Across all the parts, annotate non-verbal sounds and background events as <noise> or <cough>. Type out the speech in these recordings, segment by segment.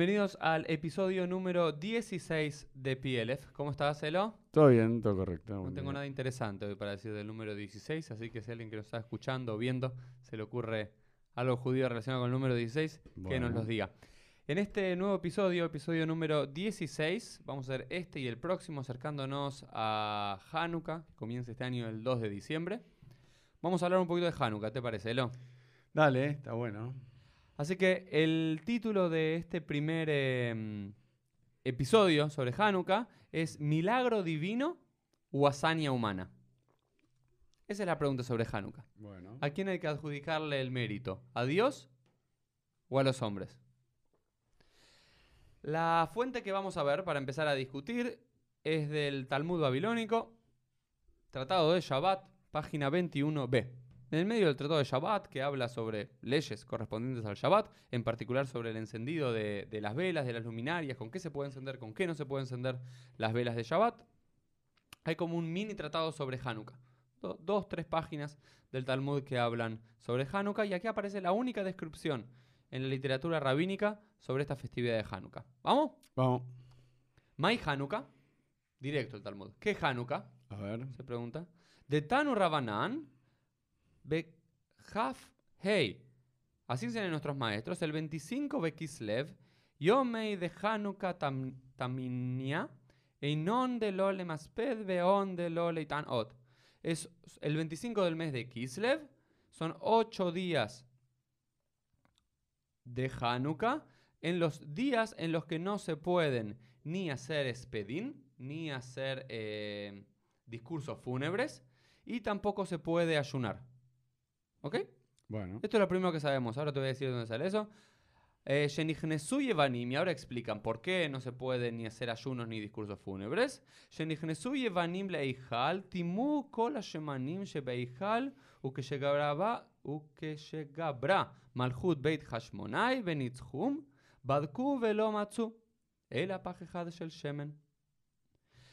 Bienvenidos al episodio número 16 de PLF. ¿Cómo estás, Elo? Todo bien, todo correcto. No tengo día. nada interesante hoy para decir del número 16, así que si alguien que nos está escuchando o viendo se le ocurre algo judío relacionado con el número 16, que nos los diga. En este nuevo episodio, episodio número 16, vamos a ver este y el próximo acercándonos a Hanukkah, que comienza este año el 2 de diciembre. Vamos a hablar un poquito de Hanukkah, ¿te parece, Elo? Dale, está bueno. Así que el título de este primer eh, episodio sobre Hanukkah es ¿Milagro divino o hazaña humana? Esa es la pregunta sobre Hanukkah. Bueno. ¿A quién hay que adjudicarle el mérito? ¿A Dios o a los hombres? La fuente que vamos a ver para empezar a discutir es del Talmud babilónico, Tratado de Shabbat, página 21b. En el medio del Tratado de Shabbat, que habla sobre leyes correspondientes al Shabbat, en particular sobre el encendido de, de las velas, de las luminarias, con qué se puede encender, con qué no se puede encender las velas de Shabbat, hay como un mini tratado sobre Hanukkah. Do- dos, tres páginas del Talmud que hablan sobre Hanukkah y aquí aparece la única descripción en la literatura rabínica sobre esta festividad de Hanukkah. ¿Vamos? Vamos. Mai Hanukkah, directo el Talmud. ¿Qué Hanukkah? A ver. Se pregunta. De Tanu Rabanan, Bekhaf Hei. Así dicen nuestros maestros. El 25 Bekislev, Yomei de Hanukkah tam, Taminia, Einon de Lole Masped, Beon de Lole Tan. Es el 25 del mes de Kislev. Son ocho días de Hanukkah. En los días en los que no se pueden ni hacer espedín, ni hacer eh, discursos fúnebres, y tampoco se puede ayunar. ¿Ok? Bueno. Esto es lo primero que sabemos. Ahora te voy a decir dónde sale eso. Eh, Yevanim, y ahora explican por qué no se puede ni hacer ayunos ni discursos fúnebres. Shenichnesu Yevanim leihal, timu kol hashemanim shebeihal, ukeshegabra ukeshegabra malchut beit hashmonai benitzchum, badku velo matzu, el apajejad shel shemen.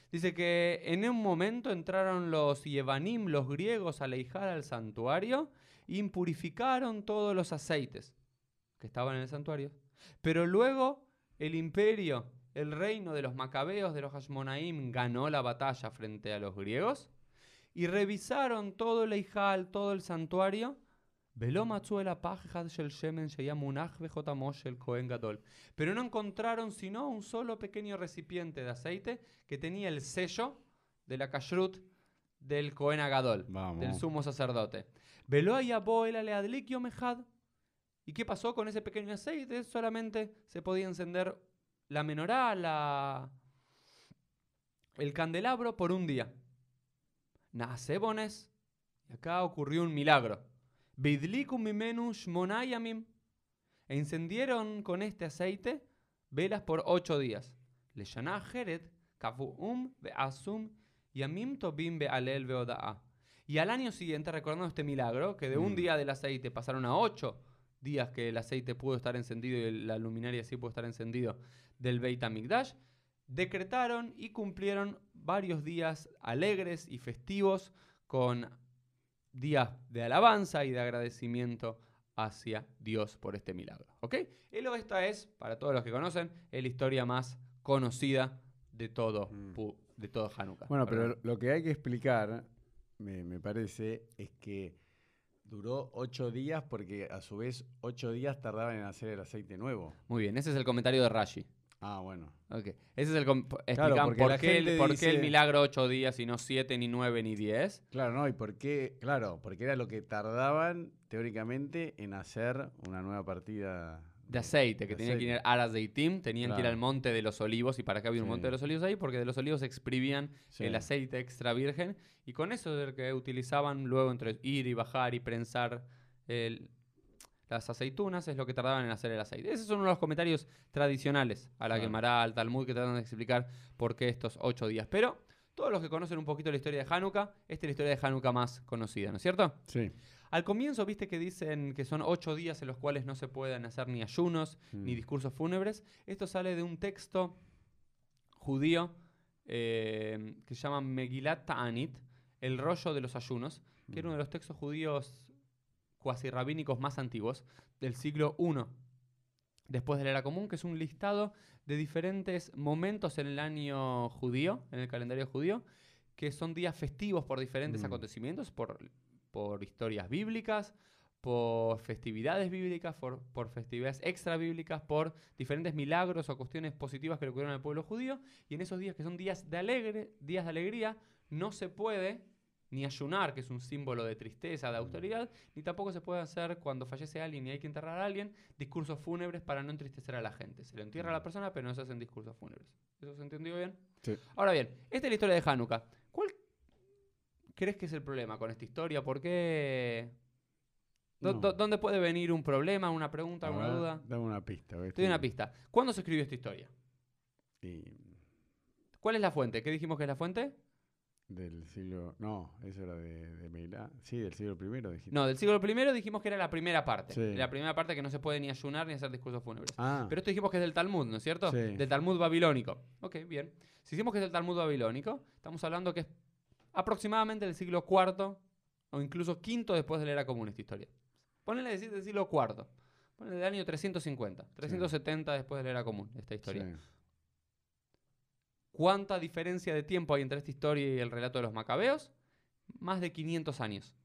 Dice que en un momento entraron los Yevanim, los griegos, a leijar al santuario, impurificaron todos los aceites que estaban en el santuario. Pero luego el imperio, el reino de los macabeos, de los Hashmonaim, ganó la batalla frente a los griegos y revisaron todo el Eijal, todo el santuario. Pero no encontraron sino un solo pequeño recipiente de aceite que tenía el sello de la kashrut del Cohen Agadol, del sumo sacerdote. Veloya boela le mejad. ¿Y qué pasó con ese pequeño aceite? Solamente se podía encender la menorá, la... el candelabro por un día. Nasebones. Y acá ocurrió un milagro. Bidlikum mimenu shmonayamim. E encendieron con este aceite velas por ocho días. Leyaná jeret kafuum beasum yamim tobim bealel beoda'a. Y al año siguiente, recordando este milagro, que de un Mm. día del aceite pasaron a ocho días que el aceite pudo estar encendido y la luminaria sí pudo estar encendido del Beit HaMikdash, decretaron y cumplieron varios días alegres y festivos con días de alabanza y de agradecimiento hacia Dios por este milagro. ¿Ok? Elo, esta es, para todos los que conocen, es la historia más conocida de todo, Mm. de todo Hanukkah. Bueno, pero lo que hay que explicar, me, me parece, es que duró ocho días porque a su vez ocho días tardaban en hacer el aceite nuevo. Muy bien, ese es el comentario de Rashi. Ah, bueno. Ok. Ese es el. porque por, qué el, por qué el milagro ocho días y no siete, ni nueve, ni diez. Claro, ¿no? ¿Y por qué? Claro, porque era lo que tardaban teóricamente en hacer una nueva partida De aceite, que de tenían que ir a Aras de Itim, tenían que ir al Monte de los Olivos. ¿Y para qué había un Sí. Monte de los Olivos ahí? Porque de los Olivos exprimían Sí. el aceite extra virgen. Y con eso es el que utilizaban luego entre ir y bajar y prensar el- las aceitunas, es lo que tardaban en hacer el aceite. Esos son uno de los comentarios tradicionales a la Claro. Gemara, al Talmud, que tratan de explicar por qué estos ocho días. Pero todos los que conocen un poquito la historia de Hanukkah, esta es la historia de Hanukkah más conocida, ¿no es cierto? Sí. Al comienzo, viste que dicen que son ocho días en los cuales no se pueden hacer ni ayunos Mm. ni discursos fúnebres. Esto sale de un texto judío eh, que se llama Megilat Ta'anit, el rollo de los ayunos, que era uno de los textos judíos cuasi rabínicos más antiguos del siglo I después de la era común, que es un listado de diferentes momentos en el año judío, en el calendario judío, que son días festivos por diferentes Mm. acontecimientos, por, por historias bíblicas, por festividades bíblicas, por, por festividades extra bíblicas, por diferentes milagros o cuestiones positivas que le ocurrieron al pueblo judío. Y en esos días que son días de alegre, días de alegría, no se puede ni ayunar, que es un símbolo de tristeza, de autoridad, ni tampoco se puede hacer cuando fallece alguien y hay que enterrar a alguien, discursos fúnebres para no entristecer a la gente. Se le entierra a la persona, pero no se hacen discursos fúnebres. ¿Eso se entendió bien? Sí. Ahora bien, esta es la historia de Hanukkah. ¿Cuál crees que es el problema con esta historia? ¿Por qué? ¿Dó- No. dó- ¿Dónde puede venir un problema, una pregunta, alguna duda? Dame una pista. Te doy una pista. ¿Cuándo se escribió esta historia? y ¿Cuál es la fuente? ¿Qué dijimos que es la fuente? del siglo. No, eso era de, de. Sí, del siglo primero dijiste. No, del siglo I dijimos que era la primera parte. Sí. La primera parte que no se puede ni ayunar ni hacer discursos fúnebres. Ah, Pero esto dijimos que es del Talmud, ¿no es cierto? Sí. Del Talmud babilónico. Ok, bien. Si decimos que es del Talmud babilónico, estamos hablando que es aproximadamente del siglo IV o incluso V después de la era común esta historia. Ponele decir del siglo IV. Ponele del año 350, 370 después de la era común esta historia. sí. ¿Cuánta diferencia de tiempo hay entre esta historia y el relato de los macabeos? Más de 500 años.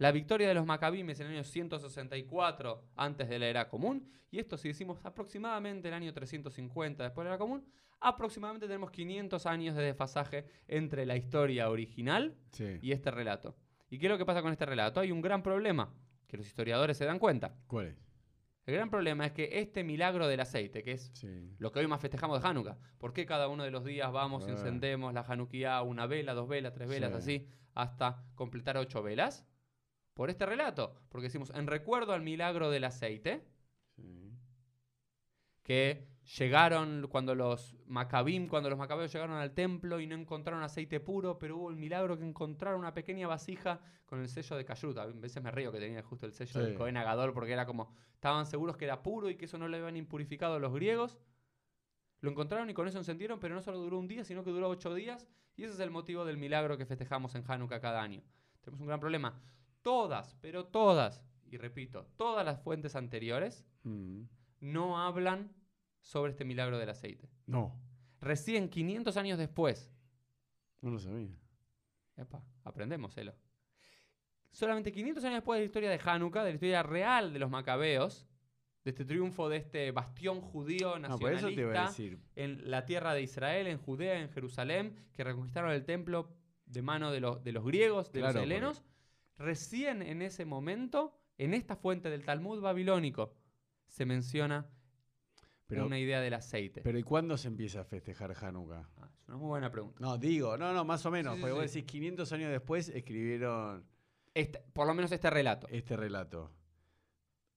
La victoria de los macabimes en el año 164 antes de la era común, y esto si decimos aproximadamente el año 350 después de la era común, aproximadamente tenemos 500 años de desfasaje entre la historia original sí. y este relato. ¿Y qué es lo que pasa con este relato? Hay un gran problema, que los historiadores se dan cuenta. ¿Cuál es? El gran problema es que este milagro del aceite, que es Sí. lo que hoy más festejamos de Hanukkah. ¿Por qué cada uno de los días vamos Ah. encendemos la Hanukkah, una vela, dos velas, tres velas, Sí. así, hasta completar ocho velas? Por este relato. Porque decimos, en recuerdo al milagro del aceite, sí. que llegaron cuando los macabim, cuando los macabeos llegaron al templo y no encontraron aceite puro, pero hubo el milagro que encontraron una pequeña vasija con el sello de Kashrut. A veces me río que tenía justo el sello Sí. del Cohen Agadol porque era como, estaban seguros que era puro y que eso no lo habían impurificado los griegos. Lo encontraron y con eso encendieron, pero no solo duró un día, sino que duró ocho días. Y ese es el motivo del milagro que festejamos en Hanukkah cada año. Tenemos un gran problema. Todas, pero todas, y repito, todas las fuentes anteriores Mm. no hablan sobre este milagro del aceite. No, Recién 500 años después, no lo sabía. epa, aprendemos, Elo. Solamente 500 años después de la historia de Hanukkah, de la historia real de los macabeos, de este triunfo de este bastión judío No, por eso te iba a nacionalista decir. en la tierra de Israel, en Judea, en Jerusalén, que reconquistaron el templo de mano de, los- de los griegos, de Claro, los helenos, recién en ese momento, en esta fuente del Talmud babilónico, se menciona Pero, una idea del aceite. pero ¿y cuándo se empieza a festejar Hanukkah? Ah, es una muy buena pregunta. No, digo, no, no, más o menos. Sí, sí, porque vos decís 500 años después escribieron Este- por lo menos este relato. este relato.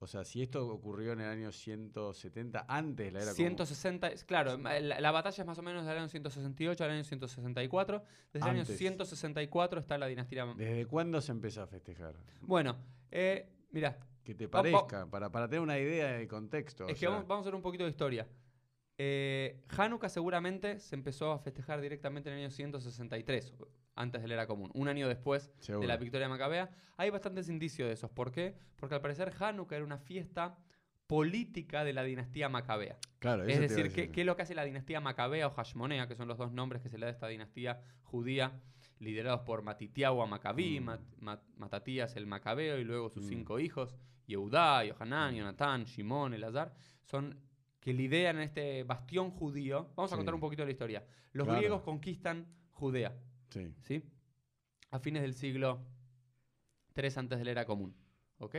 O sea, si esto ocurrió en el año 170, antes de la era común. 160, es- claro, la, la batalla es más o menos del año 168 al año 164. Desde el año Antes. 164 está la dinastía. ¿Desde cuándo se empezó a festejar? Bueno, eh, mira, Que te parezca, para, para tener una idea del contexto. es que sea, vamos, vamos a hacer un poquito de historia. Eh, Hanukkah seguramente se empezó a festejar directamente en el año 163, antes de la era común, un año después de la victoria macabea. Hay bastantes indicios de esos. ¿Por qué? Porque al parecer Hanukkah era una fiesta política de la dinastía macabea. Claro, Es a decir, ¿qué, qué es lo que hace la dinastía Macabea o Hashmonea, que son los dos nombres que se le da a esta dinastía judía, liderados por Matitiahua Macabí, Mm. Mat- Mat- Matatías el Macabeo y luego sus Mm. cinco hijos, Yehudá, Yohanan, Jonatán, Shimón, Elazar, son que lideran este bastión judío. Vamos a Sí. contar un poquito de la historia. Los Claro. griegos conquistan Judea, Sí. ¿sí? A fines del siglo III antes de la era común, ¿ok?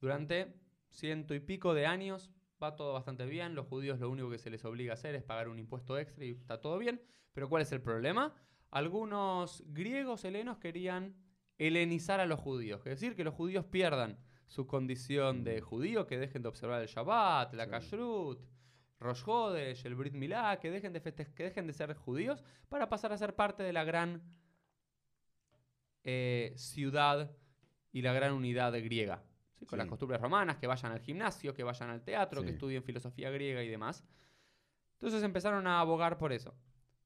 Durante ciento y pico de años va todo bastante bien, los judíos lo único que se les obliga a hacer es pagar un impuesto extra y está todo bien, pero ¿cuál es el problema? Algunos griegos helenos querían helenizar a los judíos, es decir, que los judíos pierdan su condición de Mm. judío, que dejen de observar el Shabbat, la Sí. Kashrut, Rosh Hodesh, el Brit Milá, que dejen, de que dejen de ser judíos para pasar a ser parte de la gran eh, ciudad y la gran unidad griega. ¿sí? Con Sí. las costumbres romanas, que vayan al gimnasio, que vayan al teatro, que estudien filosofía griega y demás. Entonces empezaron a abogar por eso.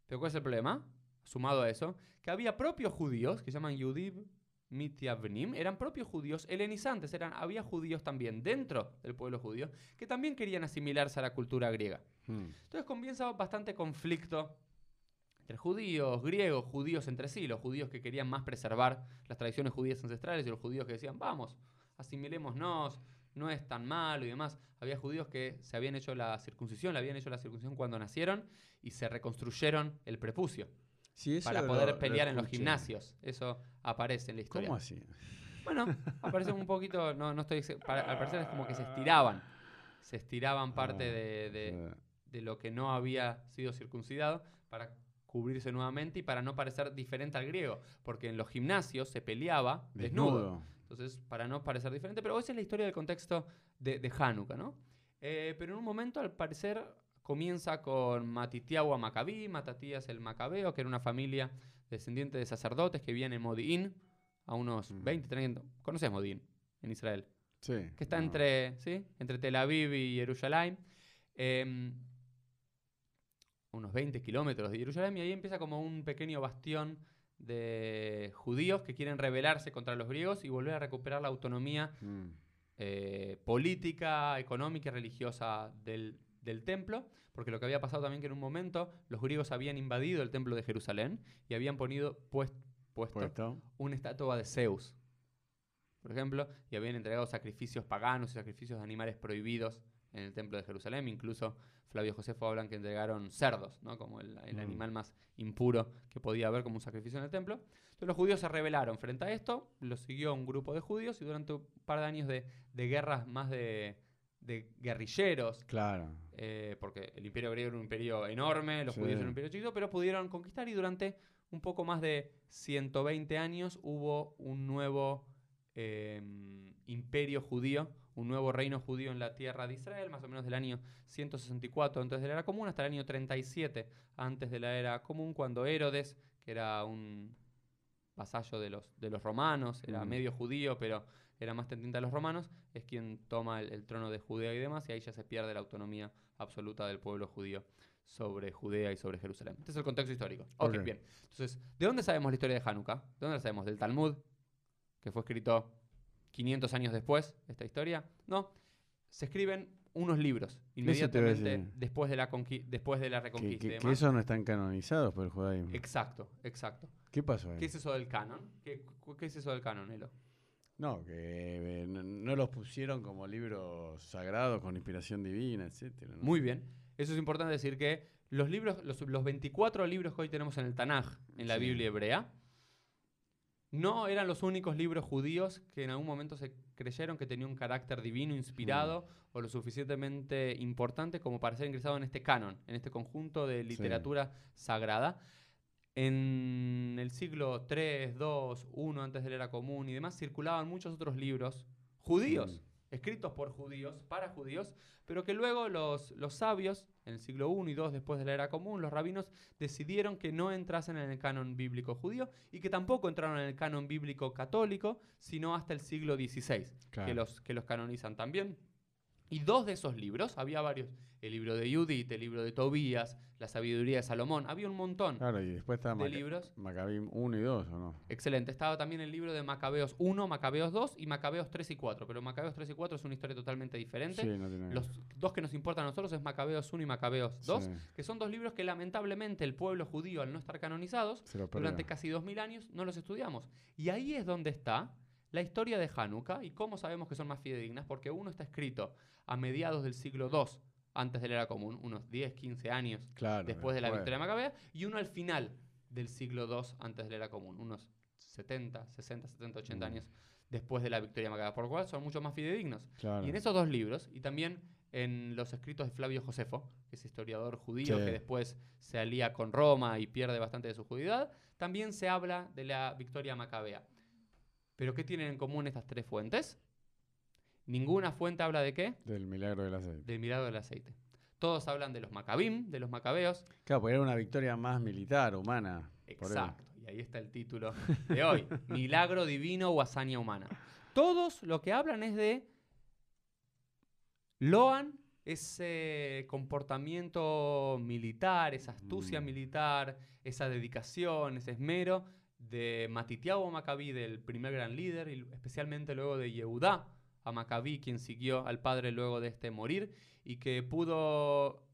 Pero ¿cuál es el problema? Sumado a eso, que había propios judíos, que se llaman Yudib, Mityavnim, eran propios judíos helenizantes, eran, había judíos también dentro del pueblo judío que también querían asimilarse a la cultura griega. Mm. Entonces comienza bastante conflicto entre judíos, griegos, judíos entre sí, los judíos que querían más preservar las tradiciones judías ancestrales y los judíos que decían, vamos, asimilémonos, no es tan malo y demás. Había judíos que se habían hecho la circuncisión, le habían hecho la circuncisión cuando nacieron y se reconstruyeron el prepucio Sí, para poder lo pelear en los gimnasios. Eso aparece en la historia. ¿Cómo así? Bueno, aparece un poquito, no, no estoy, para- al parecer es como que se estiraban, se estiraban parte Ah, de, de- de lo que no había sido circuncidado para cubrirse nuevamente y para no parecer diferente al griego, porque en los gimnasios se peleaba desnudo. desnudo. Entonces, para no parecer diferente, pero esa es la historia del contexto de, de Hanukkah, ¿no? Eh, pero en un momento, al parecer, comienza con Matitiahua Macabí, Matatías el Macabeo, que era una familia descendiente de sacerdotes que vivían en Modi'in, a unos Mm. 20, 30, ¿conoces Modi'in? En Israel Sí. que está no. entre, ¿sí? entre Tel Aviv y Jerusalén, em, unos 20 kilómetros de Jerusalén, y ahí empieza como un pequeño bastión de judíos que quieren rebelarse contra los griegos y volver a recuperar la autonomía Mm. eh, política, económica y religiosa del, del templo, porque lo que había pasado también que en un momento los griegos habían invadido el templo de Jerusalén y habían ponido, pues- puesto Puesto. una estatua de Zeus, por ejemplo, y habían entregado sacrificios paganos y sacrificios de animales prohibidos en el templo de Jerusalén. Incluso Flavio Josefo hablan que entregaron cerdos, ¿no? como el, el Mm. animal más impuro que podía haber como un sacrificio en el templo. Entonces los judíos se rebelaron frente a esto, lo siguió un grupo de judíos y durante un par de años de, de guerras más de, de guerrilleros, Claro. eh, porque el imperio griego era un imperio enorme, los Sí. judíos eran un imperio chiquito, pero pudieron conquistar y durante un poco más de 120 años hubo un nuevo eh, imperio judío, un nuevo reino judío en la tierra de Israel, más o menos del año 164 antes de la era común hasta el año 37 antes de la era común, cuando Herodes, que era un vasallo de los, de los romanos, era Mm. medio judío, pero era más tendiente a los romanos, es quien toma el, el trono de Judea y demás, y ahí ya se pierde la autonomía absoluta del pueblo judío sobre Judea y sobre Jerusalén. Este es el contexto histórico. Ok, Ok. bien. Entonces, ¿de dónde sabemos la historia de Hanukkah? ¿De dónde la sabemos? ¿Del Talmud? Que fue escrito 500 años después de esta historia. No, se escriben unos libros inmediatamente después de la, después de la Que, reconquista. que- que demás. esos no están canonizados por el judaísmo. Exacto, exacto. ¿Qué pasó ahí? ¿Qué es eso del canon? ¿Qué, qué es eso del canon, Elo? No, que eh, no, no los pusieron como libros sagrados con inspiración divina, etcétera. ¿no? Muy bien. Eso es importante decir que los libros, los, los 24 libros que hoy tenemos en el Tanaj, en la Sí. Biblia hebrea, no eran los únicos libros judíos que en algún momento se creyeron que tenían un carácter divino, inspirado o lo suficientemente importante como para ser ingresado en este canon, en este conjunto de literatura sagrada. En el siglo 3, 2, 1 antes de la era común y demás circulaban muchos otros libros judíos, Mm. escritos por judíos, para judíos, pero que luego los, los sabios, en el siglo 1 y 2 después de la era común, los rabinos decidieron que no entrasen en el canon bíblico judío y que tampoco entraron en el canon bíblico católico, sino hasta el siglo XVI, Claro. que, los, que los canonizan también. Y dos de esos libros, había varios, el libro de Judith, el libro de Tobías, la sabiduría de Salomón, había un montón Claro, y después está de Maca- libros. Macabim 1 y 2, ¿o no? Excelente. Estaba también el libro de Macabeos 1, Macabeos 2 y Macabeos 3 y 4. Pero Macabeos 3 y 4 es una historia totalmente diferente. Sí, no tiene Los dos que nos importan a nosotros es Macabeos 1 y Macabeos 2, Sí, que son dos libros que lamentablemente el pueblo judío, al no estar canonizados, durante casi 2000 años no los estudiamos. Y ahí es donde está la historia de Hanukkah y cómo sabemos que son más fidedignas, porque uno está escrito a mediados del siglo II antes de la era común, unos 10, 15 años Claro, después de la victoria macabea, y uno al final del siglo II antes de la era común, unos 70, 60, 70, 80 Mm. años después de la victoria macabea, por lo cual son mucho más fidedignos. Claro. Y en esos dos libros, y también en los escritos de Flavio Josefo, que es historiador judío Sí. que después se alía con Roma y pierde bastante de su judidad, también se habla de la victoria macabea. ¿Pero qué tienen en común estas tres fuentes? Ninguna fuente habla de qué? Del milagro del aceite. Del milagro del aceite. Todos hablan de los macabim, de los macabeos, Claro, porque era una victoria más militar, humana. Exacto. Y ahí está el título de hoy. <laughs> Milagro divino o hazaña humana. Todos lo que hablan es de loan ese comportamiento militar, esa astucia Mm. militar, esa dedicación, ese esmero de Matitiao Maccabi, del primer gran líder, y especialmente luego de Yehudá a Maccabi, quien siguió al padre luego de este morir, y que pudo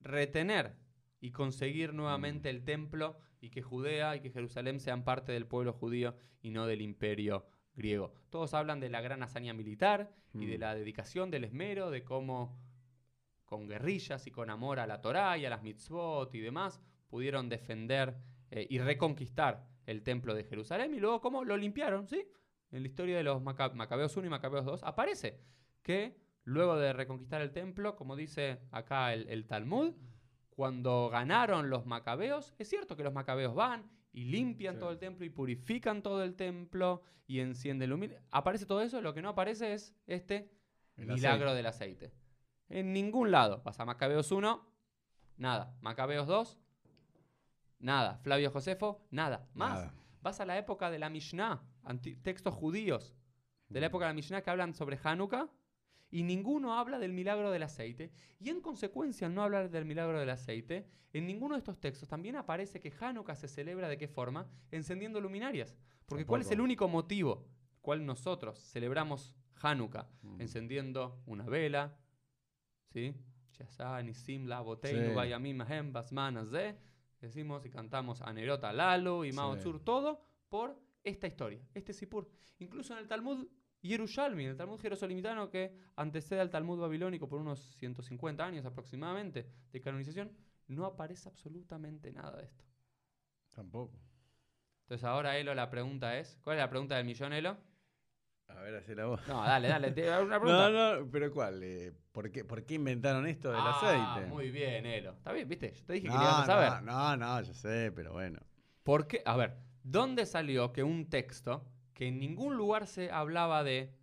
retener y conseguir nuevamente el templo y que Judea y que Jerusalén sean parte del pueblo judío y no del imperio griego. Todos hablan de la gran hazaña militar y de Mm. la dedicación, del esmero, de cómo con guerrillas y con amor a la Torá y a las mitzvot y demás pudieron defender eh, y reconquistar el templo de Jerusalén y luego cómo lo limpiaron, ¿sí? En la historia de los Maca- Macabeos 1 y Macabeos 2 aparece que luego de reconquistar el templo, como dice acá el, el Talmud, cuando ganaron los macabeos, es cierto que los macabeos van y limpian Sí. todo el templo y purifican todo el templo y encienden el humil. Aparece todo eso, lo que no aparece es este El milagro aceite. del aceite. En ningún lado. Vas a Macabeos 1, nada. Macabeos 2, nada. Flavio Josefo, nada. Más. Nada. Vas a la época de la Mishnah, textos judíos de la época de la Mishnah que hablan sobre Hanukkah y ninguno habla del milagro del aceite. Y en consecuencia, al no hablar del milagro del aceite, en ninguno de estos textos también aparece que Hanukkah se celebra de qué forma? Encendiendo luminarias. Porque ¿cuál es el único motivo cual nosotros celebramos Hanukkah? Mm. Encendiendo una vela, ¿sí? Nisim, La, Basman. Decimos y cantamos Anerota, Lalo y Mao Sí. Tzur, todo por esta historia, este Sipur. Incluso en el Talmud Yerushalmi, en el Talmud jerosolimitano que antecede al Talmud babilónico por unos 150 años aproximadamente de canonización, no aparece absolutamente nada de esto. Tampoco. Entonces ahora, Elo, la pregunta es, ¿cuál es la pregunta del millón, Elo? A ver, hacé la voz. No, dale, dale, te una <laughs> pregunta. No, no, pero ¿cuál? Eh, ¿por, qué, ¿Por qué inventaron esto del Ah, aceite? Muy bien, Elo. Está bien, ¿viste? Yo te dije que no, le ibas a saber. no, no, no, yo sé, pero bueno. ¿Por qué? A ver, ¿dónde salió que un texto que en ningún lugar se hablaba de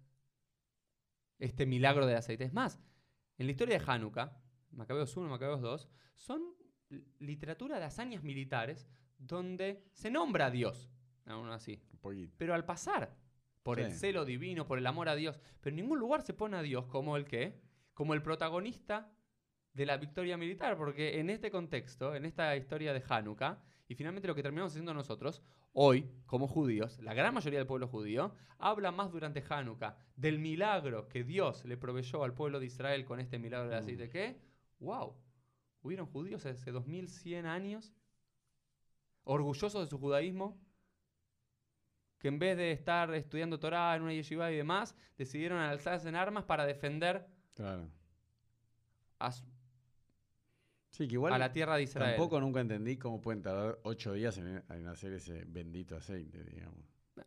este milagro del aceite? Es más, en la historia de Hanukkah, Macabeos 1, Macabeos 2, son li- literatura de hazañas militares donde se nombra a Dios, aún así. Un poquito. Pero al pasar por el celo divino, por el amor a Dios, pero en ningún lugar se pone a Dios como el que, como el protagonista de la victoria militar, porque en este contexto, en esta historia de Hanukkah, y finalmente lo que terminamos haciendo nosotros, hoy, como judíos, la gran mayoría del pueblo judío, habla más durante Hanukkah del milagro que Dios le proveyó al pueblo de Israel con este milagro del Mm. aceite, que, wow, hubieron judíos hace 2100 años, orgullosos de su judaísmo, que en vez de estar estudiando Torah en una yeshiva y demás, decidieron alzarse en armas para defender Claro. a, su- Sí, que igual a la tierra de Israel. tampoco nunca entendí cómo pueden tardar ocho días en, en hacer ese bendito aceite, digamos.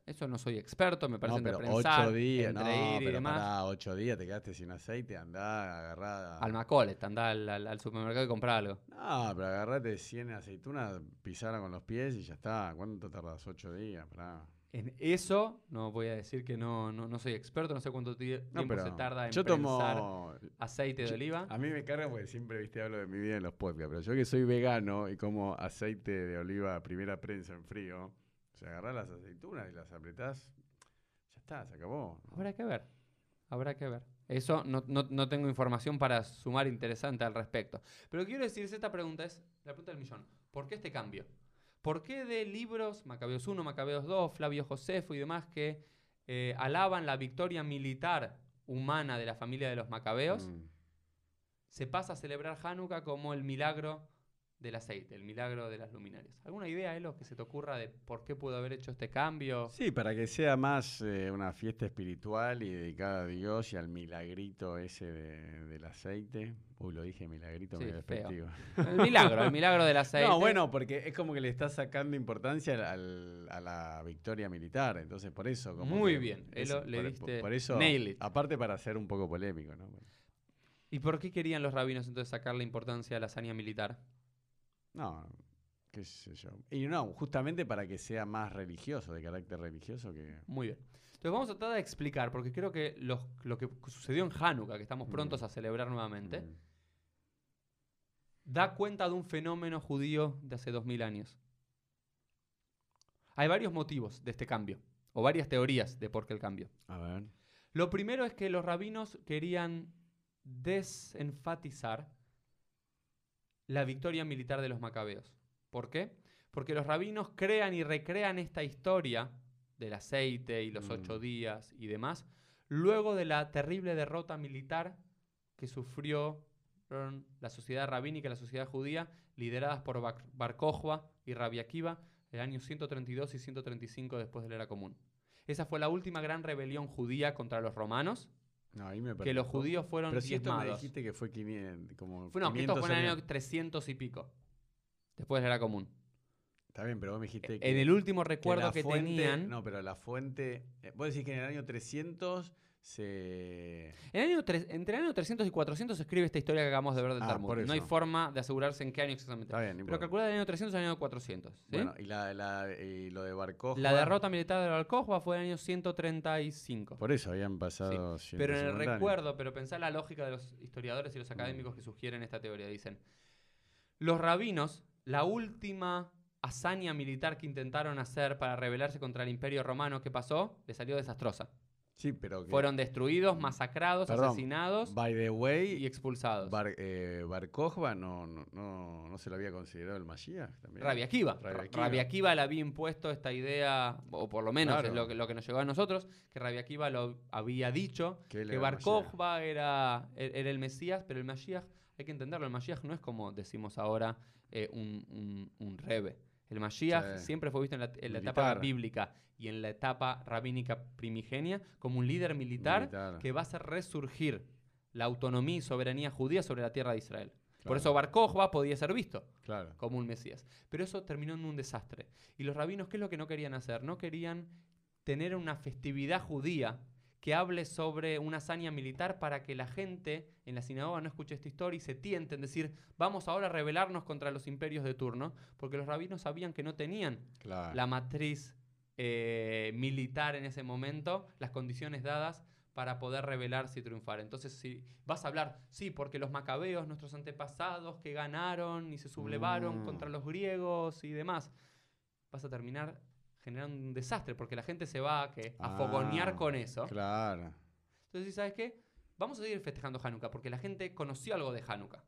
Eso no soy experto, me parece No, pero prensar, ocho días, no, entre ir y pero demás. pará, ocho días te quedaste sin aceite, andá, agarrá. Al Macolet, anda al, al- al supermercado y compra algo. No, pero agarrate 100 aceitunas, pisala con los pies y ya está. ¿Cuánto tardas? Ocho días, pará. En eso, no voy a decir que no, no, no soy experto, no sé cuánto No, tiempo se tarda en yo prensar tomo... aceite de yo- oliva. A mí me carga porque siempre, viste, hablo de mi vida en los podcasts, pero yo que soy vegano y como aceite de oliva a primera prensa en frío, o sea, agarrás las aceitunas y las apretás, ya está, se acabó. Habrá que ver, habrá que ver. Eso no, no- no tengo información para sumar interesante al respecto. Pero quiero decir, esta pregunta es la pregunta del millón. ¿Por qué este cambio? ¿Por qué de libros, Macabeos 1, Macabeos 2, Flavio Josefo y demás, que eh, alaban la victoria militar humana de la familia de los Macabeos, Mm. se pasa a celebrar Hanukkah como el milagro del aceite, el milagro de las luminarias? ¿Alguna idea, Elo, que se te ocurra de por qué pudo haber hecho este cambio? Sí, para que sea más eh, una fiesta espiritual y dedicada a Dios y al milagrito ese de- del aceite. Uy, lo dije milagrito, Sí, medio despectivo. El milagro, el milagro del aceite. No, bueno, porque es como que le está sacando importancia al- a la victoria militar, entonces por eso. Como Muy que bien, Elo, le diste por eso, nail it. aparte para ser un poco polémico, ¿no? ¿Y por qué querían los rabinos entonces sacar la importancia de la hazaña militar? No, qué sé yo. Y no, justamente para que sea más religioso, de carácter religioso que... Muy bien. Entonces vamos a tratar de explicar, porque creo que los- lo que sucedió en Hanukkah, que estamos prontos Mm. a celebrar nuevamente, Mm. da cuenta de un fenómeno judío de hace 2000 años. Hay varios motivos de este cambio, o varias teorías de por qué el cambio. A ver. Lo primero es que los rabinos querían desenfatizar la victoria militar de los macabeos. ¿Por qué? Porque los rabinos crean y recrean esta historia del aceite y los Mm. ocho días y demás, luego de la terrible derrota militar que sufrió fueron la sociedad rabínica y la sociedad judía, lideradas por Bar y Rabbi Akiva, el año 132 y 135 después de la era común. Esa fue la última gran rebelión judía contra los romanos, No, ahí me que los judíos fueron Pero si esto me diezmados. dijiste que fue 500, como Fue, no, que esto 500 fue en el año 300 y pico, después era común. Está bien, pero vos me dijiste que... En el último recuerdo que, fuente- tenían... No, pero la fuente... eh, vos decís que en el año 300 se... En el año tres- entre el año 300 y 400 se escribe esta historia que acabamos de ver del Ah, Talmud. No hay forma de asegurarse en qué año exactamente. Está bien, Pero calcula del año 300 al año 400. ¿sí? Bueno, y, la, la- y lo de Barcoj. la derrota militar de Al-Qahwa fue en el año 135. Por eso habían pasado. Pero en el 150 años. recuerdo, pero pensá la lógica de los historiadores y los académicos que sugieren esta teoría. Dicen, los rabinos, la última hazaña militar que intentaron hacer para rebelarse contra el imperio romano, ¿qué pasó? Le salió desastrosa. Sí, pero. que- Fueron destruidos, masacrados, Perdón, asesinados By the way, y expulsados. Bar, eh, Bar Kokhba no, no, no, no se lo había considerado el Mashiach también. Rabbi Akiva. Rabbi Ra- Akiva. Rabbi Akiva le había impuesto esta idea, o por lo menos Claro. es lo que, lo que nos llegó a nosotros, que Rabbi Akiva lo había dicho, Que él que era el Bar Mashiach. Kokhba era, era el Mesías, pero el Mashiach, hay que entenderlo, el Mashiach no es como decimos ahora eh, un, un, un rebe. El Mashiach Sí. siempre fue visto en la, en la etapa bíblica y en la etapa rabínica primigenia como un líder militar, Militar. que va a hacer resurgir la autonomía y soberanía judía sobre la tierra de Israel. Por eso Bar podía ser visto Claro. como un Mesías. Pero eso terminó en un desastre. Y los rabinos, ¿qué es lo que no querían hacer? No querían tener una festividad judía que hable sobre una hazaña militar para que la gente en la sinagoga no escuche esta historia y se tienten decir, vamos ahora a rebelarnos contra los imperios de turno, porque los rabinos sabían que no tenían Claro. la matriz eh, militar en ese momento, las condiciones dadas para poder rebelarse y triunfar. Entonces, si vas a hablar, sí, porque los macabeos, nuestros antepasados que ganaron y se sublevaron Mm. contra los griegos y demás, vas a terminar generando un desastre, porque la gente se va a, ¿qué? a fogonear Ah, con eso. Claro. Entonces, ¿sabes qué? Vamos a seguir festejando Hanukkah, porque la gente conoció algo de Hanukkah.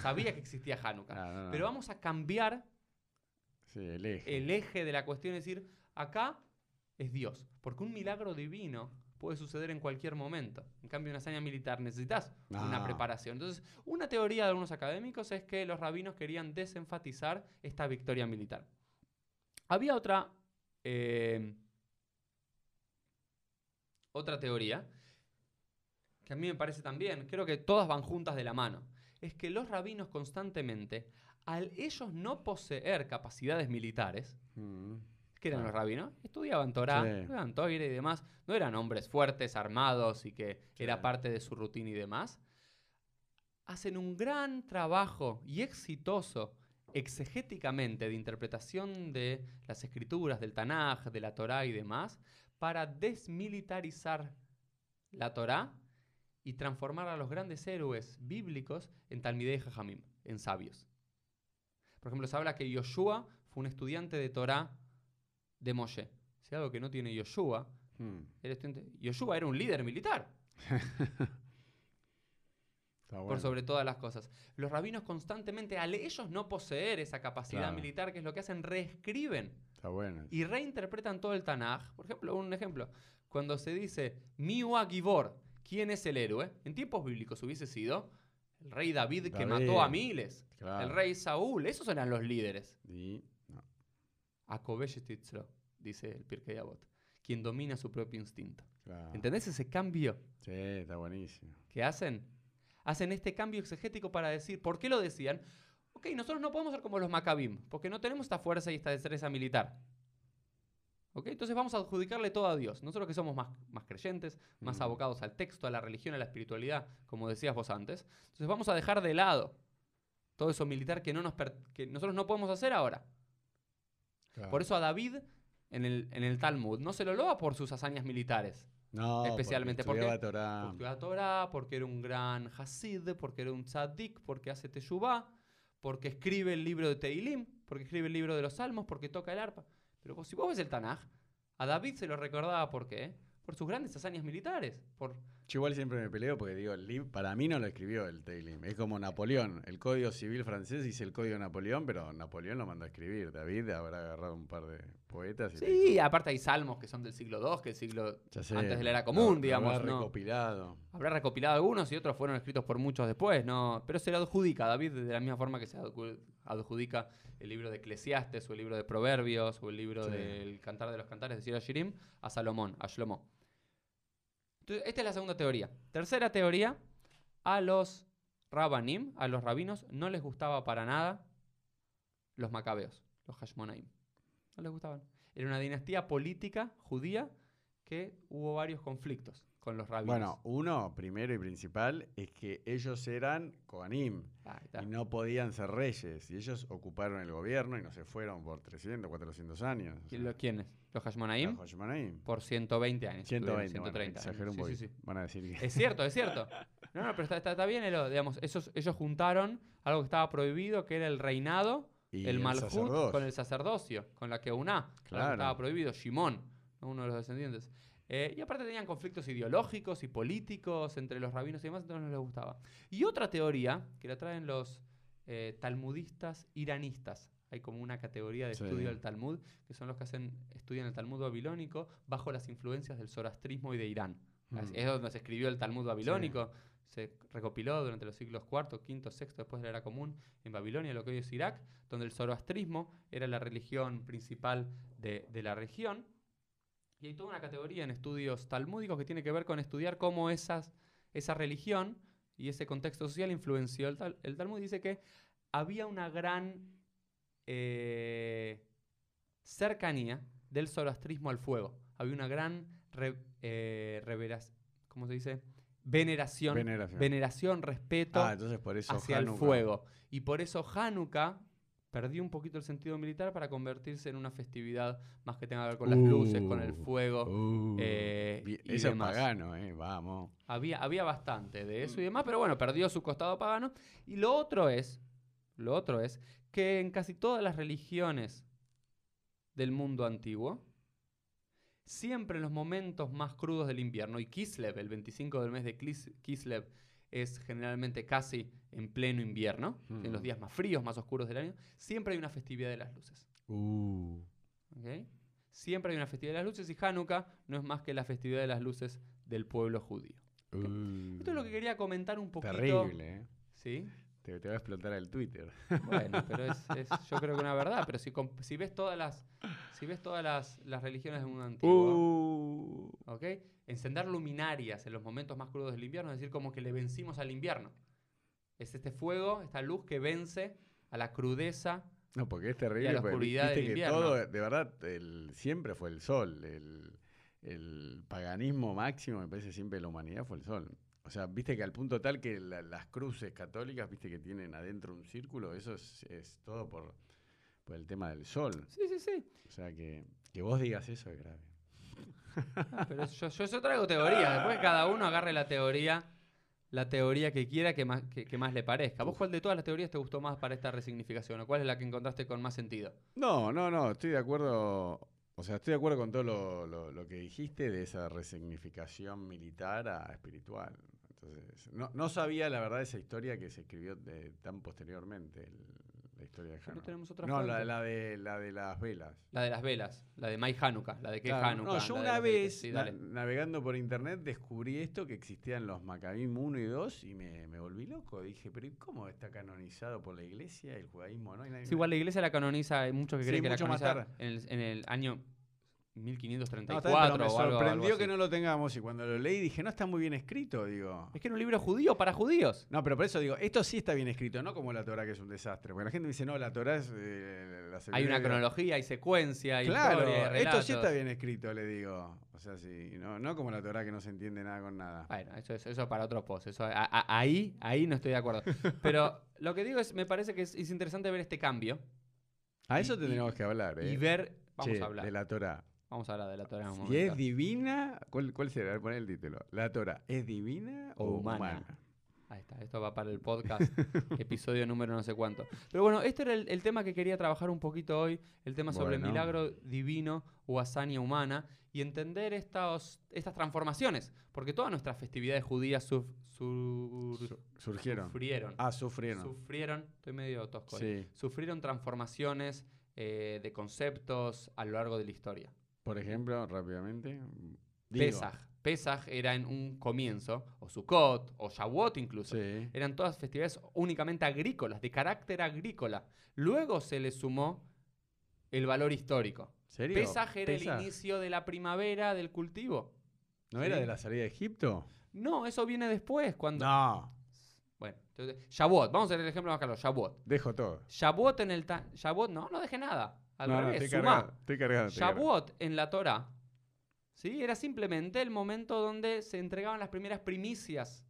Sabía que existía Hanukkah. <laughs> No, no. Pero vamos a cambiar Sí, el eje. el eje de la cuestión es decir, acá es Dios. Porque un milagro divino puede suceder en cualquier momento. En cambio, una hazaña militar necesitas una No. preparación. Entonces, una teoría de algunos académicos es que los rabinos querían desenfatizar esta victoria militar. Había otra, eh, otra teoría que a mí me parece también, creo que todas van juntas de la mano. Es que los rabinos constantemente, al ellos no poseer capacidades militares, Mm. que eran Claro. los rabinos, estudiaban Torah, Sí. estudiaban Torah y demás, no eran hombres fuertes, armados y que Sí. era parte de su rutina y demás, hacen un gran trabajo y exitoso exegéticamente de interpretación de las escrituras, del Tanaj, de la Torah y demás, para desmilitarizar la Torah y transformar a los grandes héroes bíblicos en Talmidei Jajamim, en sabios. Por ejemplo, se habla que Yoshua fue un estudiante de Torah de Moshe. Si algo que no tiene Yoshua, Mm. era estudiante- Yoshua era un líder militar, <laughs> Por sobre todas las cosas. Los rabinos constantemente, al ellos no poseer esa capacidad Claro. militar, que es lo que hacen, reescriben Está bueno. y reinterpretan todo el Tanaj. Por ejemplo, un ejemplo, cuando se dice Miwa Gibor, ¿quién es el héroe? En tiempos bíblicos hubiese sido el rey David, que mató a miles, Claro. el rey Saúl, esos eran los líderes. Y. No. Dice el Pirkei Avot, quien domina su propio instinto. Claro. ¿Entendés ese cambio Sí, está buenísimo. que hacen? Hacen este cambio exegético para decir, ¿por qué lo decían? Ok, nosotros no podemos ser como los Maccabim, porque no tenemos esta fuerza y esta destreza militar. ¿Ok? Entonces vamos a adjudicarle todo a Dios. Nosotros que somos más, más creyentes, más Mm. abocados al texto, a la religión, a la espiritualidad, como decías vos antes. Entonces vamos a dejar de lado todo eso militar que, no nos que nosotros no podemos hacer ahora. Claro. Por eso a David, en el, en el Talmud, no se lo loa por sus hazañas militares. No, especialmente porque- porque. estudiaba Torah. Porque estudia Torah, porque era un gran Hasid, porque era un tzadik, porque hace Teshuvah, porque escribe el libro de Teilim, porque escribe el libro de los Salmos, porque toca el arpa. Pero vos- si vos ves el Tanaj, a David se lo recordaba por qué? Por sus grandes hazañas militares, por Yo igual siempre me peleo porque digo, el lib- para mí no lo escribió el Teilim. Es como Napoleón. El Código Civil francés dice el Código de Napoleón, pero Napoleón lo mandó a escribir. David habrá agarrado un par de poetas y Sí, aparte hay salmos que son del siglo II, que es el siglo "Ya sé, antes de la era lo- común, lo digamos, habrá ¿no? recopilado. Habrá recopilado algunos y otros fueron escritos por muchos después, ¿no? Pero se le adjudica a David de la misma forma que se adju- adjudica el libro de Eclesiastes o el libro de Proverbios o el libro Sí. del Cantar de los Cantares de Sira Shirim a Salomón, a Shlomo. Esta es la segunda teoría. Tercera teoría, a los Rabbanim, a los rabinos, no les gustaba para nada los macabeos, los Hashmonaim. No les gustaban. Era una dinastía política judía que hubo varios conflictos con los rabinos. Bueno, uno, primero y principal, es que ellos eran Kohanim está. y no podían ser reyes. Y ellos ocuparon el gobierno y no se fueron por 300, 400 años. o ¿Y sea, lo- ¿Quiénes? ¿Los Hashmonaim? los Hashmonaim. Por 120 años. estuvieron, 120, bueno, 130. años. exagero un Sí, poquito. sí, sí. Van a decir que... Es cierto, es cierto. No, no, pero está, está- está bien, Elo, digamos, esos, ellos juntaron algo que estaba prohibido, que era el reinado, Y el malhut sacerdocio. con el sacerdocio, con la que que Claro. estaba prohibido, Shimón. Uno de los descendientes. Eh, y aparte tenían conflictos ideológicos y políticos entre los rabinos y demás, entonces no les gustaba. Y otra teoría que la traen los eh, talmudistas iranistas. Hay como una categoría de Sí. estudio del Talmud, que son los que hacen, estudian el Talmud babilónico bajo las influencias del zoroastrismo y de Irán. Mm. Es donde se escribió el Talmud babilónico. Se recopiló durante los siglos IV, V, VI después de la era común en Babilonia, lo que hoy es Irak, donde el zoroastrismo era la religión principal de, de la región. Y hay toda una categoría en estudios talmúdicos que tiene que ver con estudiar cómo esas, esa religión y ese contexto social influenció el, tal- el Talmud. Dice que había una gran eh, cercanía del zoroastrismo al fuego. Había una gran re- eh, reveras- ¿cómo se dice? Veneración, Veneración. veneración, respeto Ah, entonces por eso hacia el fuego. Y por eso Hanukkah perdió un poquito el sentido militar para convertirse en una festividad más que tenga que ver con las luces, con el Uh, fuego. Uh, eh, y eso es pagano, eh, vamos. Había, había bastante de eso y demás, pero bueno, perdió su costado pagano. Y lo otro es, lo otro es que en casi todas las religiones del mundo antiguo, siempre en los momentos más crudos del invierno, y Kislev, el 25 del mes de Kis- Kislev, es generalmente casi en pleno invierno, en los Mm. días más fríos, más oscuros del año, siempre hay una festividad de las luces. Uh. Siempre hay una festividad de las luces y Hanukkah no es más que la festividad de las luces del pueblo judío. uh. Esto es lo que quería comentar un poquito. Terrible, eh. ¿Sí? Te, te va a explotar el Twitter. Bueno, pero es, <laughs> es- yo creo que una verdad. Pero si, si ves todas las si ves todas las, las religiones del mundo antiguo, Uh, ¿ok? Encender luminarias en los momentos más crudos del invierno, es decir, como que le vencimos al invierno. Es este fuego, esta luz que vence a la crudeza. no, porque es Y a terrible. la oscuridad del invierno. todo, de verdad, el, siempre fue el sol. El, el paganismo máximo, me parece, siempre de la humanidad fue el sol. O sea, viste que al punto tal que la- las cruces católicas, viste que tienen adentro un círculo, eso es, es todo por, por el tema del sol. Sí, sí, sí. O sea, que, que vos digas eso es grave. Pero yo, yo, traigo teorías. Después cada uno agarre la teoría, la teoría que quiera que más, que, más le parezca. ¿Vos cuál de todas las teorías te gustó más para esta resignificación? ¿O cuál es la que encontraste con más sentido? No, no, no, estoy de acuerdo. O sea, estoy de acuerdo con todo lo, lo- que dijiste de esa resignificación militar a espiritual. Entonces, no, no sabía la verdad esa historia que se escribió de- tan posteriormente, la historia de No Hanukkah. tenemos otra No, la, la de, la de las velas. La de las velas, la de Mai Hanukkah, la de qué Claro, Hanukkah. no, yo una vez, Sí, na- dale. navegando por internet, descubrí esto, que existían los Macabim 1 y 2, y me, me volví loco. Dije, pero ¿y ¿cómo está canonizado por la iglesia el judaísmo? No hay nadie- Sí, igual la iglesia la canoniza, hay muchos que Sí, creen que la canoniza tarde. en el, en el año No, 1534 está bien, pero me o algo, algo sorprendió que no lo tengamos y cuando lo leí dije, no está muy bien escrito, digo. Es que era un libro judío para judíos. No, pero por eso digo, esto sí está bien escrito, no como la Torah que es un desastre. Porque la gente dice, no, la Torah es eh, la Hay una cronología, hay secuencia, hay Claro, historia, esto sí está bien escrito, le digo. O sea, sí, no, no como la Torah que no se entiende nada con nada. Bueno, eso es eso para otro post. Eso, a- a- ahí, ahí no estoy de acuerdo. <laughs> Pero lo que digo es, me parece que es, es interesante ver este cambio A eso y- tendríamos que hablar, ¿eh? y ver. Vamos Che, a hablar. De la Torah. Vamos a hablar de la Torah un Si es divina, ¿cuál, cuál será? Poner el título. ¿La Torah es divina o, humana. humana? Ahí está, esto va para el podcast, <laughs> episodio número no sé cuánto. Pero bueno, este era el, el tema que quería trabajar un poquito hoy, el tema sobre el Bueno. milagro divino o hazaña humana y entender estos, estas transformaciones, porque todas nuestras festividades judías suf- sur- Su- surgieron. sufrieron. Ah, sufrieron. Sufrieron, estoy medio tosco. Sí. Sufrieron transformaciones eh, de conceptos a lo largo de la historia. Por ejemplo, rápidamente. digo, Pesaj. Pesaj era en un comienzo, o Sukkot, o Shavuot incluso. Sí. Eran todas festividades únicamente agrícolas, de carácter agrícola. Luego se le sumó el valor histórico. ¿Serio? Pesaj era Pesaj. el inicio de la primavera del cultivo. ¿No era de la salida de Egipto? No, eso viene después. Cuando... No. Bueno, entonces, Shavuot, vamos a hacer el ejemplo más claro. Shavuot. Dejo todo. Shavuot en el... ta- Shavuot, no, no deje nada. Al no, no, revés, cargado. Shavuot en la Torah, ¿sí? Era simplemente el momento donde se entregaban las primeras primicias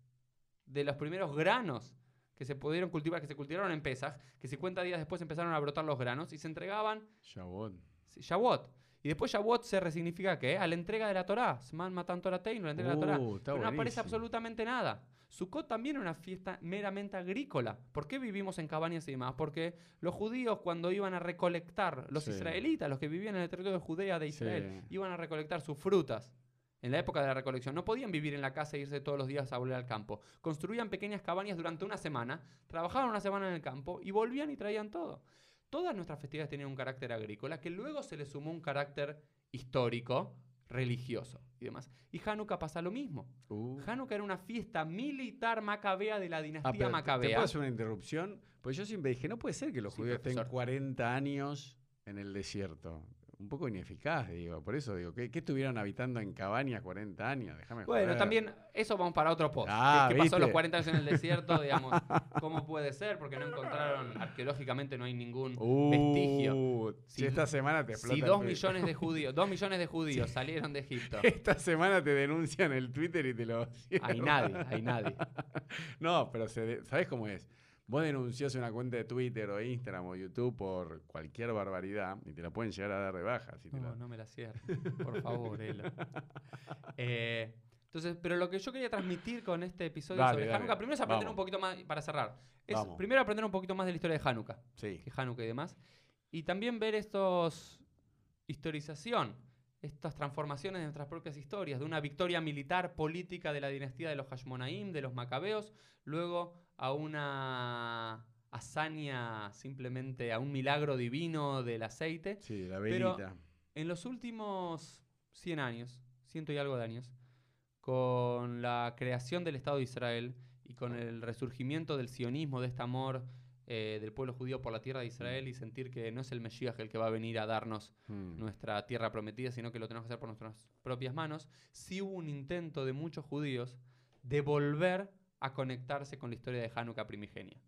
de los primeros granos que se pudieron cultivar, que se cultivaron en Pesaj, que 50 días después empezaron a brotar los granos y se entregaban Shavuot. sí, Shavuot. Y después Shavuot se resignifica ¿qué? A la entrega de la Torah. Sman matan Torah Teinu, la entrega de la Torah. Uh, Pero no aparece absolutamente nada. Sukkot también era una fiesta meramente agrícola. ¿Por qué vivimos en cabañas y demás? Porque los judíos cuando iban a recolectar, los Sí. israelitas, los que vivían en el territorio de Judea de Israel, Sí. iban a recolectar sus frutas. En la época de la recolección no podían vivir en la casa e irse todos los días a volver al campo. Construían pequeñas cabañas durante una semana, trabajaban una semana en el campo y volvían y traían todo. Todas nuestras festividades tenían un carácter agrícola que luego se le sumó un carácter histórico, religioso y demás. Y Hanukkah pasa lo mismo. Uh. Hanukkah era una fiesta militar macabea de la Ah, dinastía pero te- ¿Te macabea. puedo hacer una interrupción? Pues yo siempre dije, no puede ser que los Sí, judíos estén profesor. 40 años en el desierto. Un poco ineficaz, digo. Por eso digo, ¿qué, qué estuvieron habitando en cabañas 40 años? Déjame Bueno, joder. también eso vamos para otro post. Ah, ¿Qué, qué pasó los 40 años en el desierto? <laughs> Digamos, ¿Cómo puede ser? Porque no encontraron, arqueológicamente no hay ningún vestigio. Uh, si, Si- esta semana te explota Si dos millones de judíos, dos millones de judíos salieron de Egipto. <laughs> Esta semana te denuncian el Twitter y te lo... Hay nadie, hay nadie. <laughs> No, pero se ¿sabés cómo es? Vos denunciás una cuenta de Twitter o Instagram o YouTube por cualquier barbaridad y te la pueden llegar a dar de baja. Si te la- No, no me la cierres, por favor, Elo. <laughs> Eh, entonces, pero lo que yo quería transmitir con este episodio Dale, sobre dale. Hanukkah, primero es aprender Vamos. un poquito más, para cerrar, es Vamos. primero aprender un poquito más de la historia de Hanukkah. Sí. que Hanukkah y demás. Y también ver estos historización, estas transformaciones de nuestras propias historias, de una victoria militar política de la dinastía de los Hashmonaim, de los Macabeos, luego a una hazaña simplemente, a un milagro divino del aceite. Sí, la Pero- velita. En los últimos 100 años, ciento y algo de años, con la creación del Estado de Israel y con el resurgimiento del sionismo, de este amor eh, del pueblo judío por la tierra de Israel y sentir que no es el Mesías el que va a venir a darnos Mm. nuestra tierra prometida, sino que lo tenemos que hacer por nuestras propias manos, sí hubo un intento de muchos judíos de volver a conectarse con la historia de Hanukkah primigenia.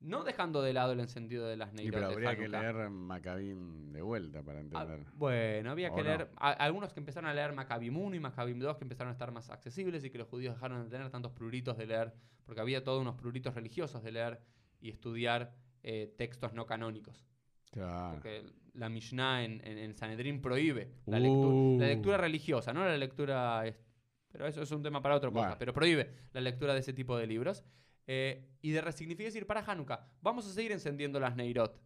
No dejando de lado el encendido de las Y Neirot pero de habría que Hanukkah. leer Macabim de vuelta para Ah, entender. bueno, había ¿O que no? leer. a- algunos que empezaron a leer Maccabim 1 y Maccabim 2 que empezaron a estar más accesibles y que los judíos dejaron de tener tantos pruritos de leer, porque había todos unos pruritos religiosos de leer y estudiar eh, textos no canónicos. Claro. Porque la Mishnah en, en, en Sanedrín prohíbe la, Uh. la lectura religiosa, no la lectura. Pero eso es un tema para otro podcast. Bueno. Pero prohíbe la lectura de ese tipo de libros. Eh, y de resignificar decir para Hanukkah, vamos a seguir encendiendo las Neirot.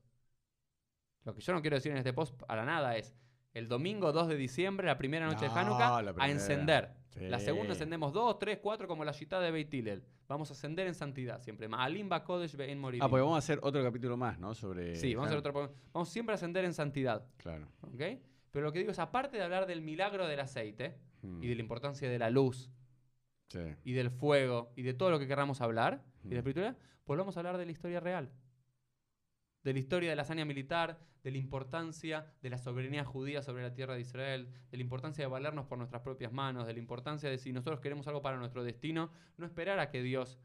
Lo que yo no quiero decir en este post para nada es el domingo 2 de diciembre, la primera noche No, de Hanukkah, a encender. La segunda encendemos 2, 3, 4 como la Shita de Beit Hillel. Vamos a ascender en santidad siempre. Ma'alim Bakodesh Be'en Morim. Ah, porque vamos a hacer otro capítulo más, ¿no? Sobre. Sí, vamos a hacer otro. Vamos siempre a ascender en santidad. Claro. ¿Ok? Pero lo que digo es, aparte de hablar del milagro del aceite Mm. y de la importancia de la luz Sí. y del fuego y de todo lo que queramos hablar y de la Mm. espiritualidad, pues vamos a hablar de la historia real. De la historia de la hazaña militar, de la importancia de la soberanía judía sobre la tierra de Israel, de la importancia de valernos por nuestras propias manos, de la importancia de si nosotros queremos algo para nuestro destino, no esperar a que Dios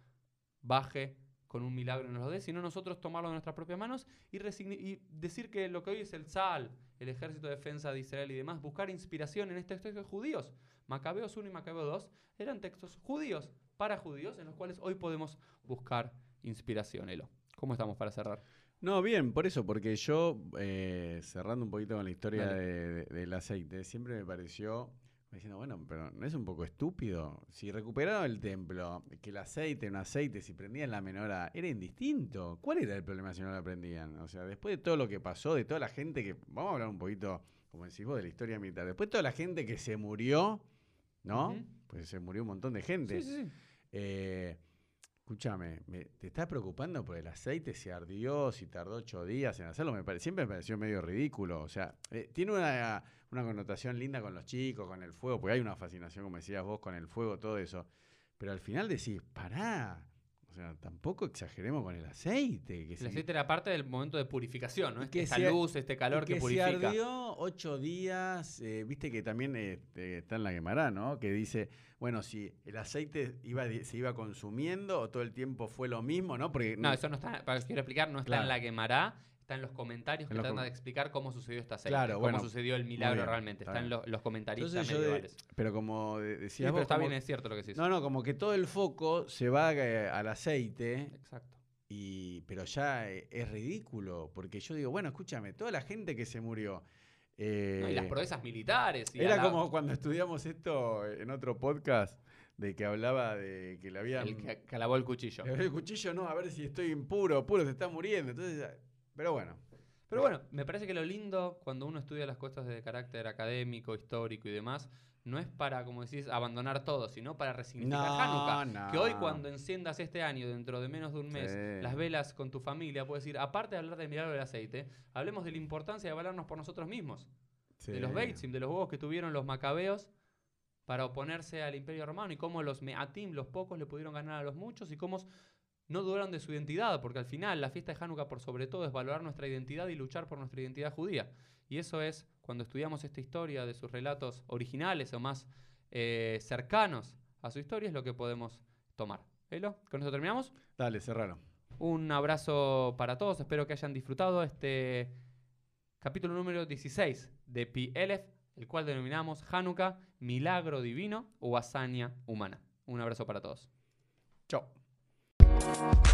baje con un milagro nos lo dé, sino nosotros tomarlo en nuestras propias manos y, y decir que lo que hoy es el Tzal, el Ejército de Defensa de Israel y demás, buscar inspiración en estos textos judíos. Macabeos 1 y Macabeo 2 eran textos judíos, para judíos, en los cuales hoy podemos buscar inspiración, Elo. ¿Cómo estamos para cerrar? No, bien, por eso, porque yo, eh, cerrando un poquito con la historia de- de- del aceite, siempre me pareció diciendo, bueno, pero ¿no es un poco estúpido? Si recuperaron el templo, que el aceite, un aceite, si prendían la menorá, era indistinto. ¿Cuál era el problema si no la prendían? O sea, después de todo lo que pasó, de toda la gente que. Vamos a hablar un poquito, como decís vos, de la historia militar. Después de toda la gente que se murió, ¿no? Pues se murió un montón de gente. Sí, sí, sí. Eh, escúchame, me- ¿te estás preocupando por el aceite? Si ardió, si tardó ocho días en hacerlo. Me pare- siempre me pareció medio ridículo. O sea, eh, tiene una, una connotación linda con los chicos, con el fuego, porque hay una fascinación, como decías vos, con el fuego, todo eso. Pero al final decís, pará. Sea, tampoco exageremos con el aceite. Que El si- aceite era parte del momento de purificación, ¿no? Que Esta se- luz, este calor que, que purifica. se ardió ocho días, eh, viste que también este, está en la Guemará, ¿no? Que dice, bueno, si el aceite iba, se iba consumiendo o todo el tiempo fue lo mismo, ¿no? Porque No, eso no está, para que quiero explicar, no está Claro. en la quemará, está en los comentarios que los tratan com- de explicar cómo sucedió este aceite, Claro, cómo bueno, sucedió el milagro bien, realmente, está está en bien. lo- los comentaristas Entonces yo de- medievales. pero como de- Sí, decías pero vos, está como- bien, es cierto lo que decís. no, no, como que todo el foco se va eh, al aceite Exacto. y pero ya eh, es ridículo, porque yo digo, bueno, escúchame, toda la gente que se murió eh, No, y las proezas militares. y Era la- como cuando estudiamos esto en otro podcast, de que hablaba de que le habían... El que clavó el cuchillo. El cuchillo no, a ver si estoy impuro, puro, se está muriendo. Entonces, pero bueno. Pero bueno, me parece que lo lindo cuando uno estudia las cosas de carácter académico, histórico y demás, no es para, como decís, abandonar todo, sino para resignificar No, Hanukkah. no. Que hoy cuando enciendas este año, dentro de menos de un mes, Sí. las velas con tu familia, puedes decir, aparte de hablar del milagro del aceite, hablemos de la importancia de valernos por nosotros mismos. De los. Beitzim, de los huevos que tuvieron los macabeos para oponerse al imperio romano y cómo los Meatim, los pocos, le pudieron ganar a los muchos y cómo no dudaron de su identidad, porque al final la fiesta de Hanukkah por sobre todo es valorar nuestra identidad y luchar por nuestra identidad judía. Y eso es, cuando estudiamos esta historia de sus relatos originales o más eh, cercanos a su historia, es lo que podemos tomar. Elo, con eso terminamos. Dale, cerralo. Un abrazo para todos, espero que hayan disfrutado este capítulo número 16 de Pi Elef, el cual denominamos Hanukkah, milagro divino o hazaña humana. Un abrazo para todos. Chao. Thank you.